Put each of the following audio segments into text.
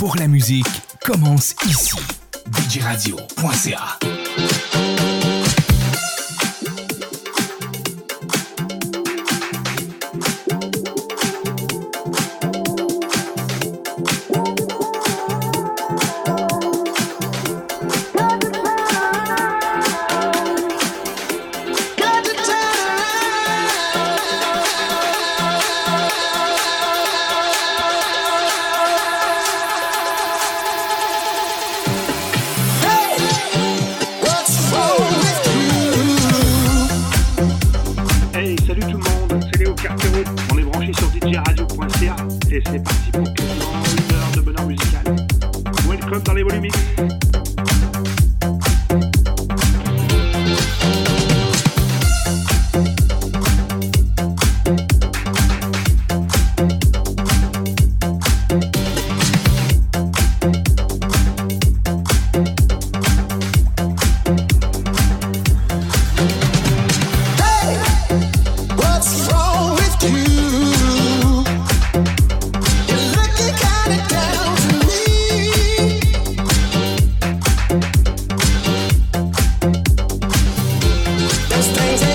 pour la musique commence ici. DJRadio.ca strings.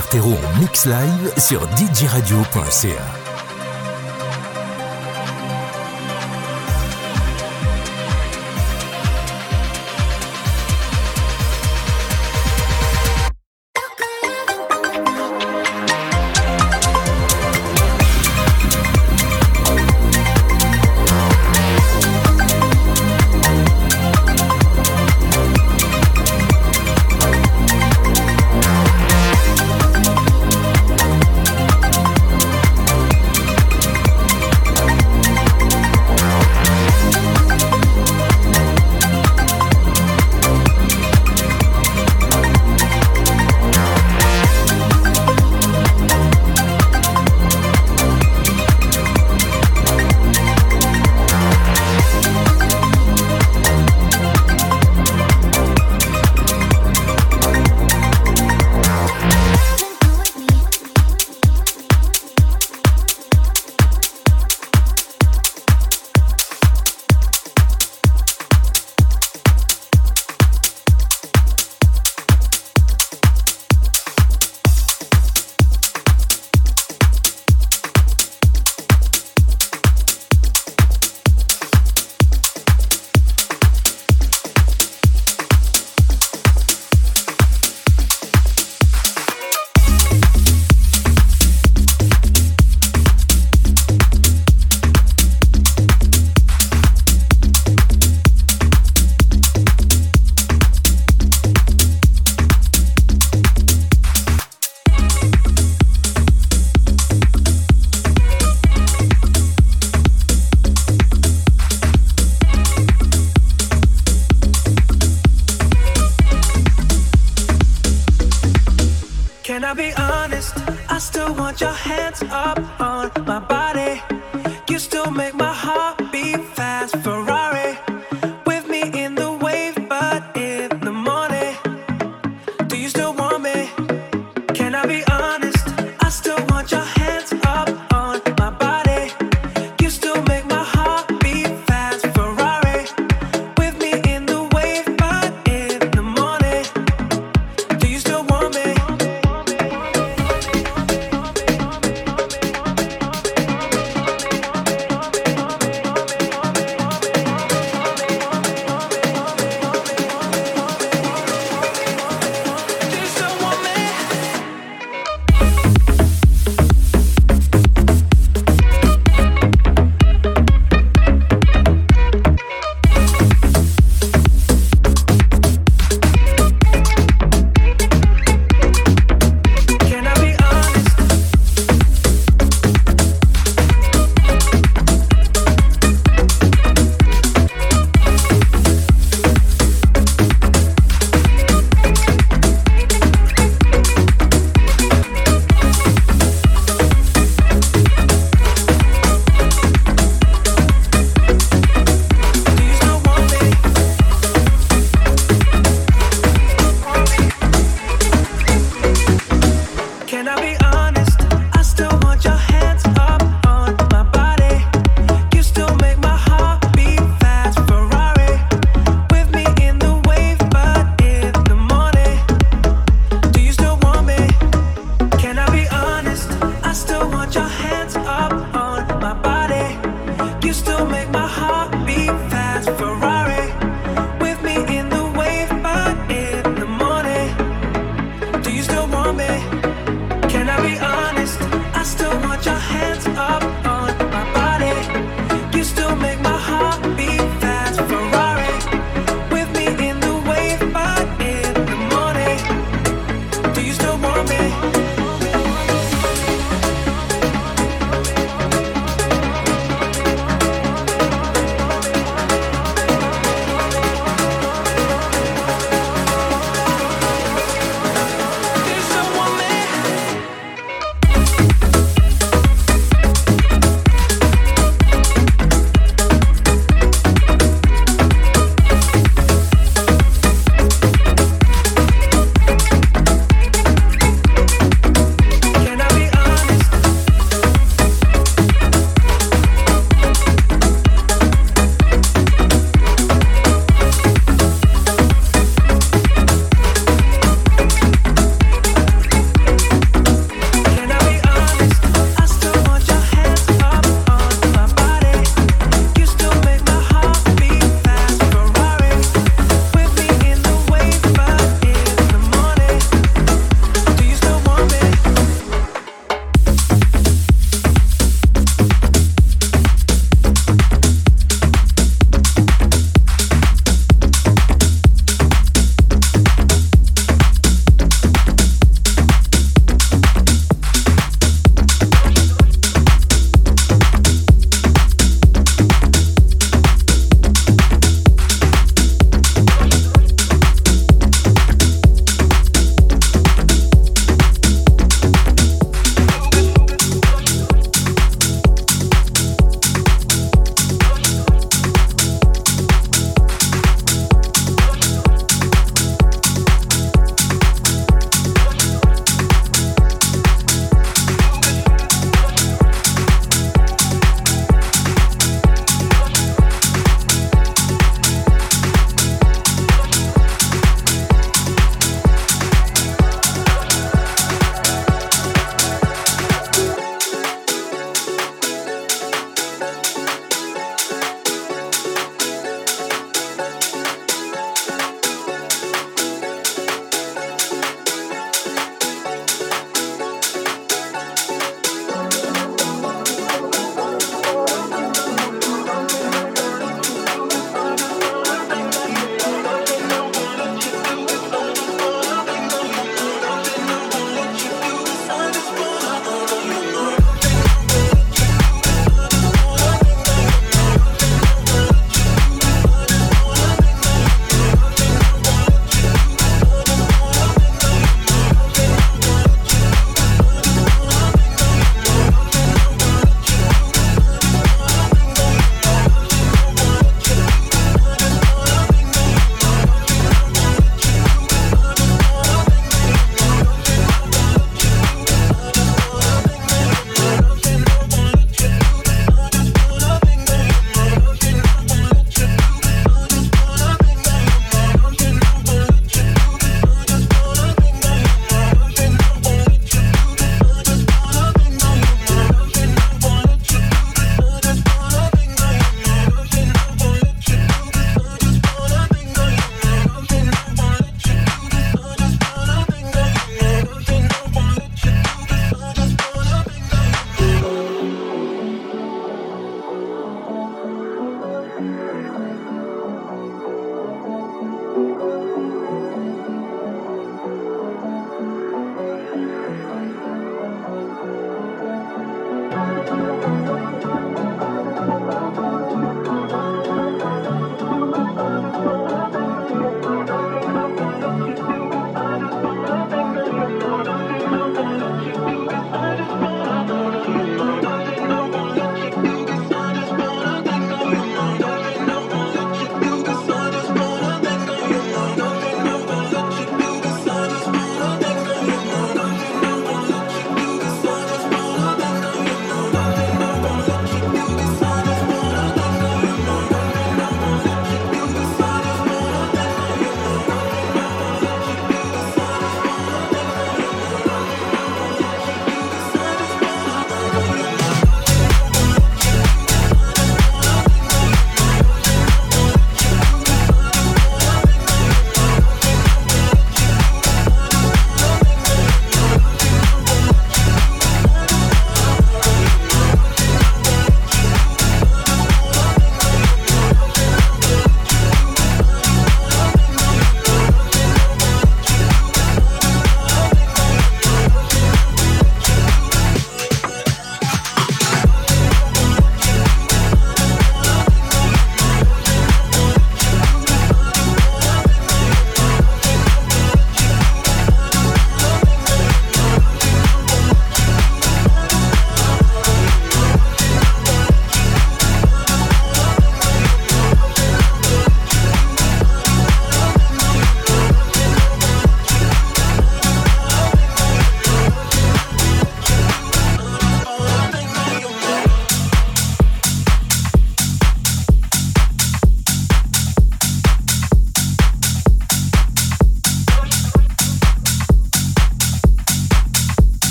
En mix live sur djradio.ca.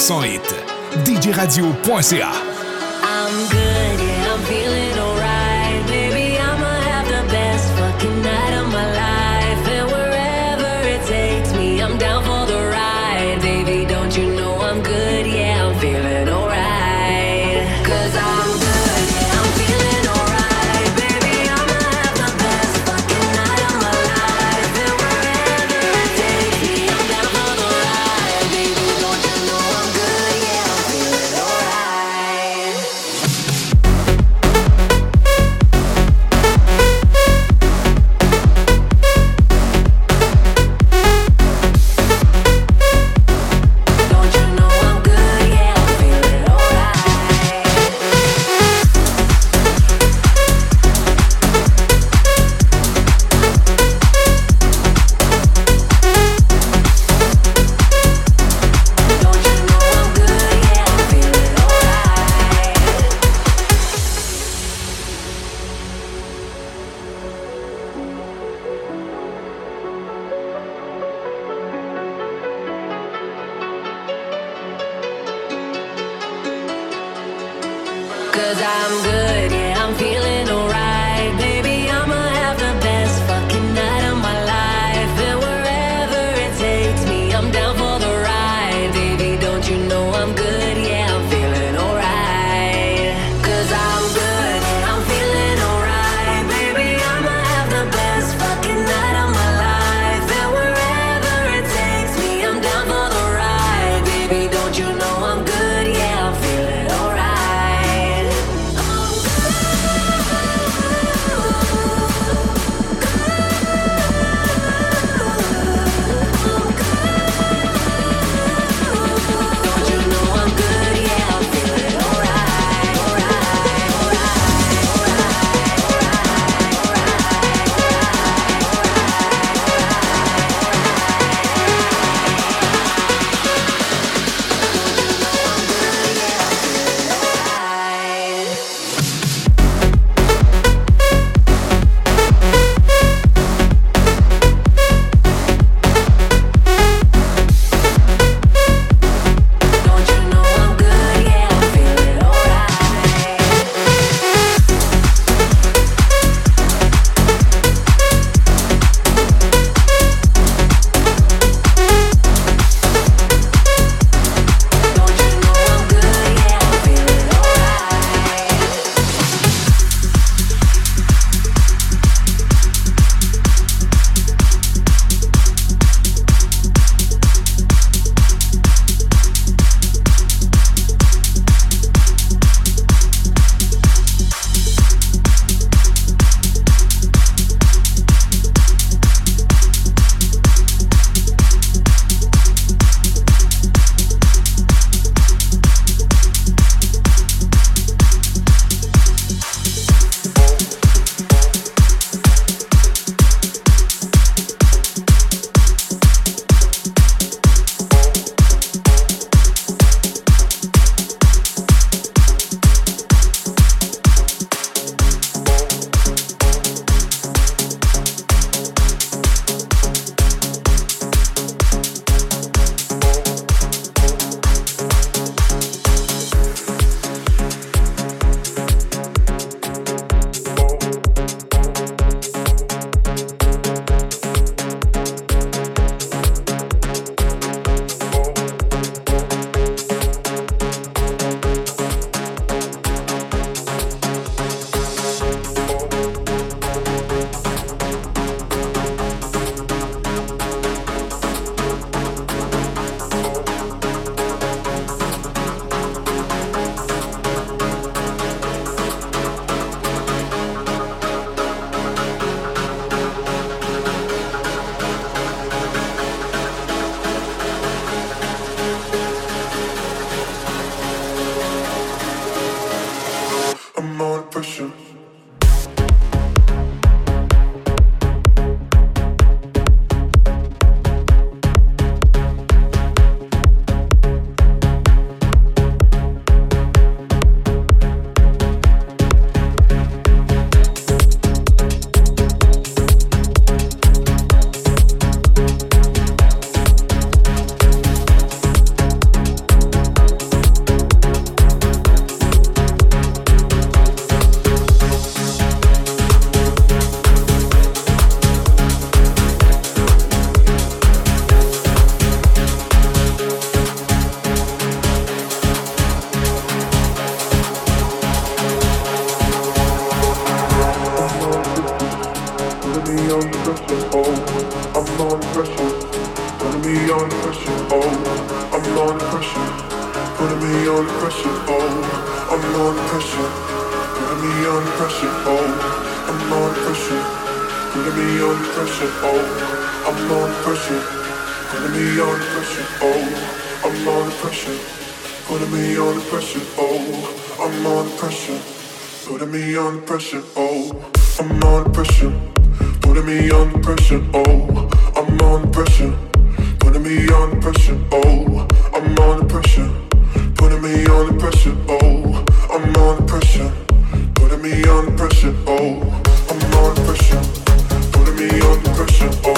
100% hit. DJRadio.ca. pressure, putting me under pressure.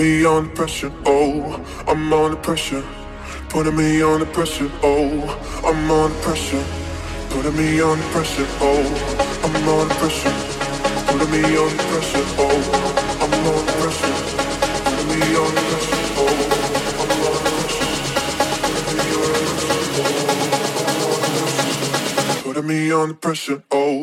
me on the pressure, oh, I'm on the pressure. Putting me on the pressure, oh, I'm on the pressure. Putting me on the pressure, oh, I'm on the pressure. Putting me on the pressure, oh, I'm on the pressure. Putting me on the pressure, oh. Putting me on the pressure, oh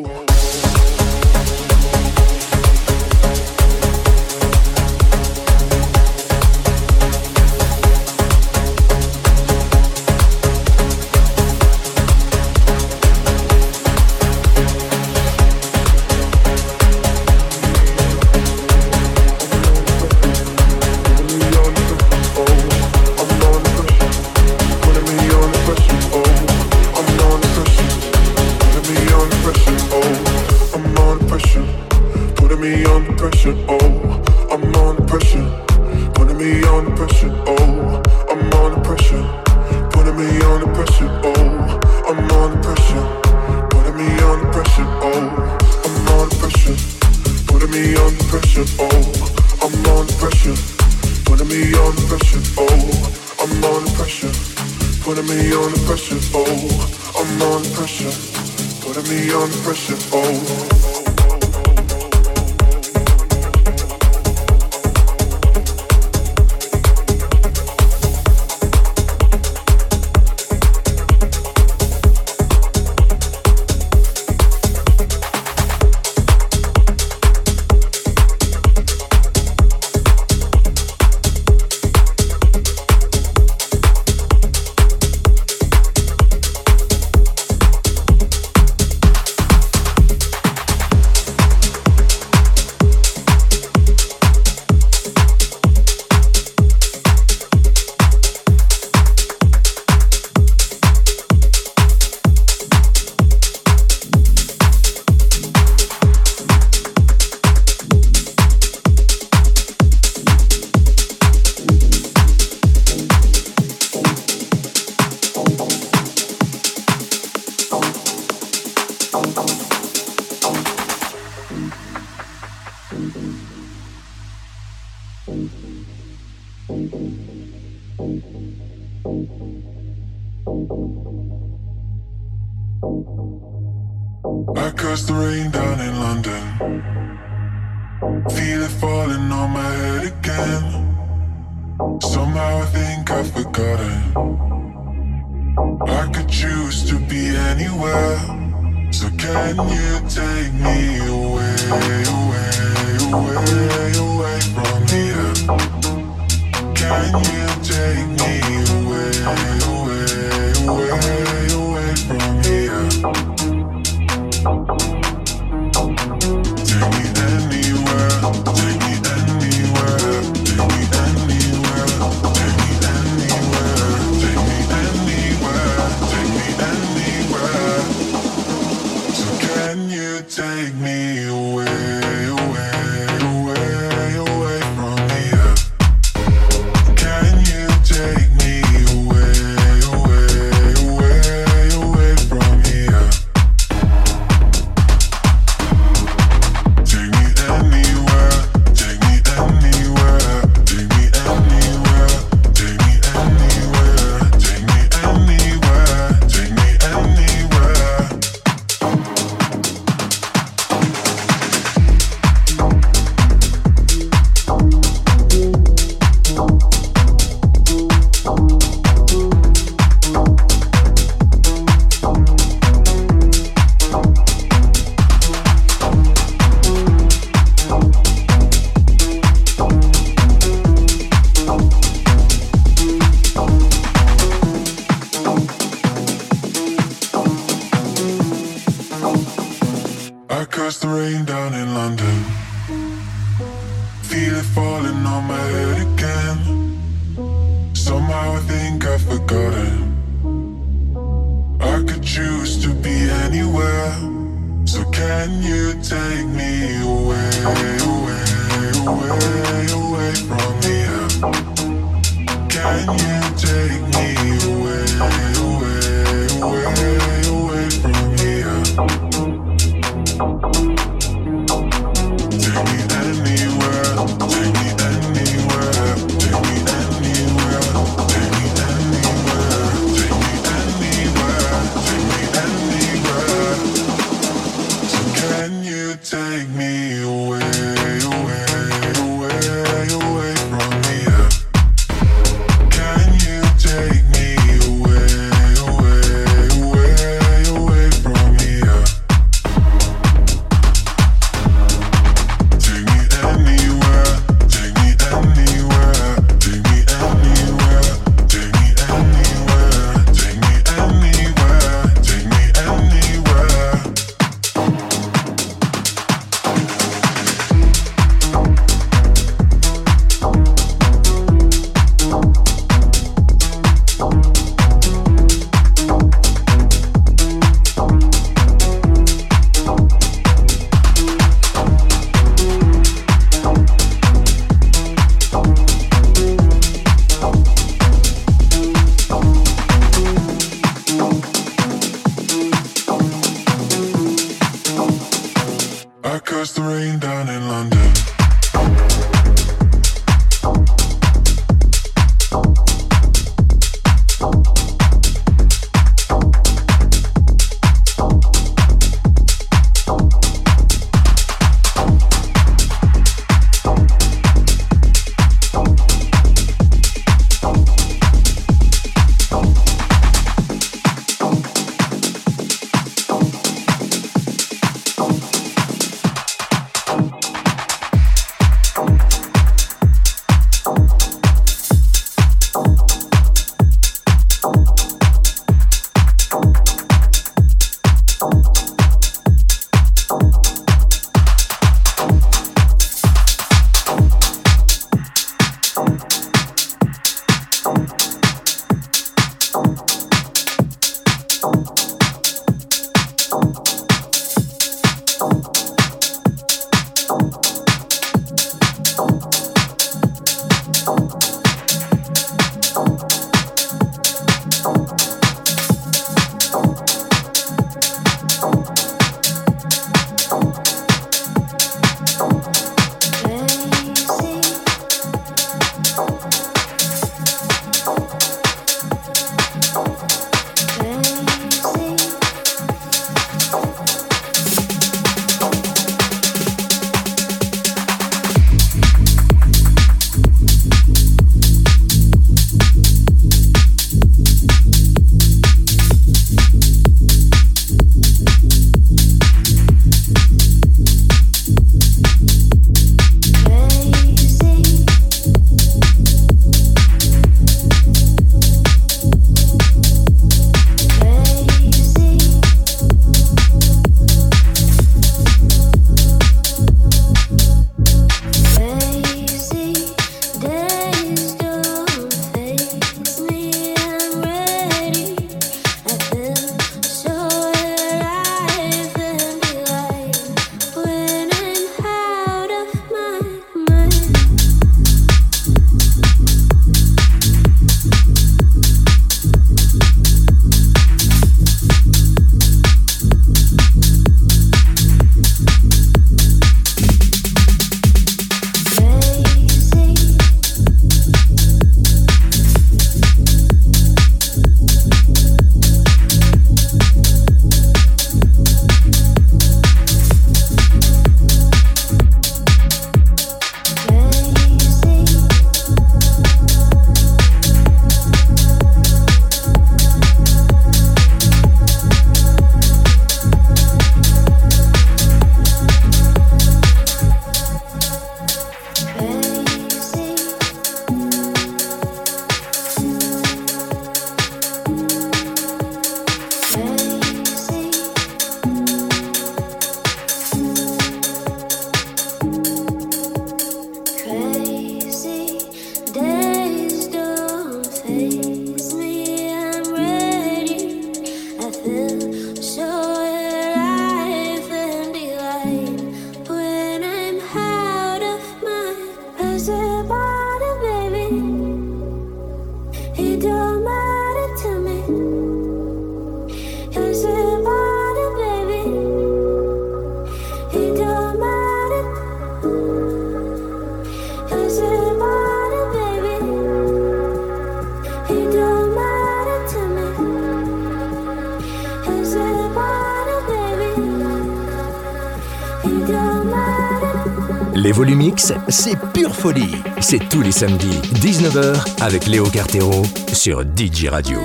c'est pure folie. C'est tous les samedis, 19h, avec Léo Cartero sur DJ Radio.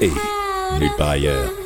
Et nulle part ailleurs.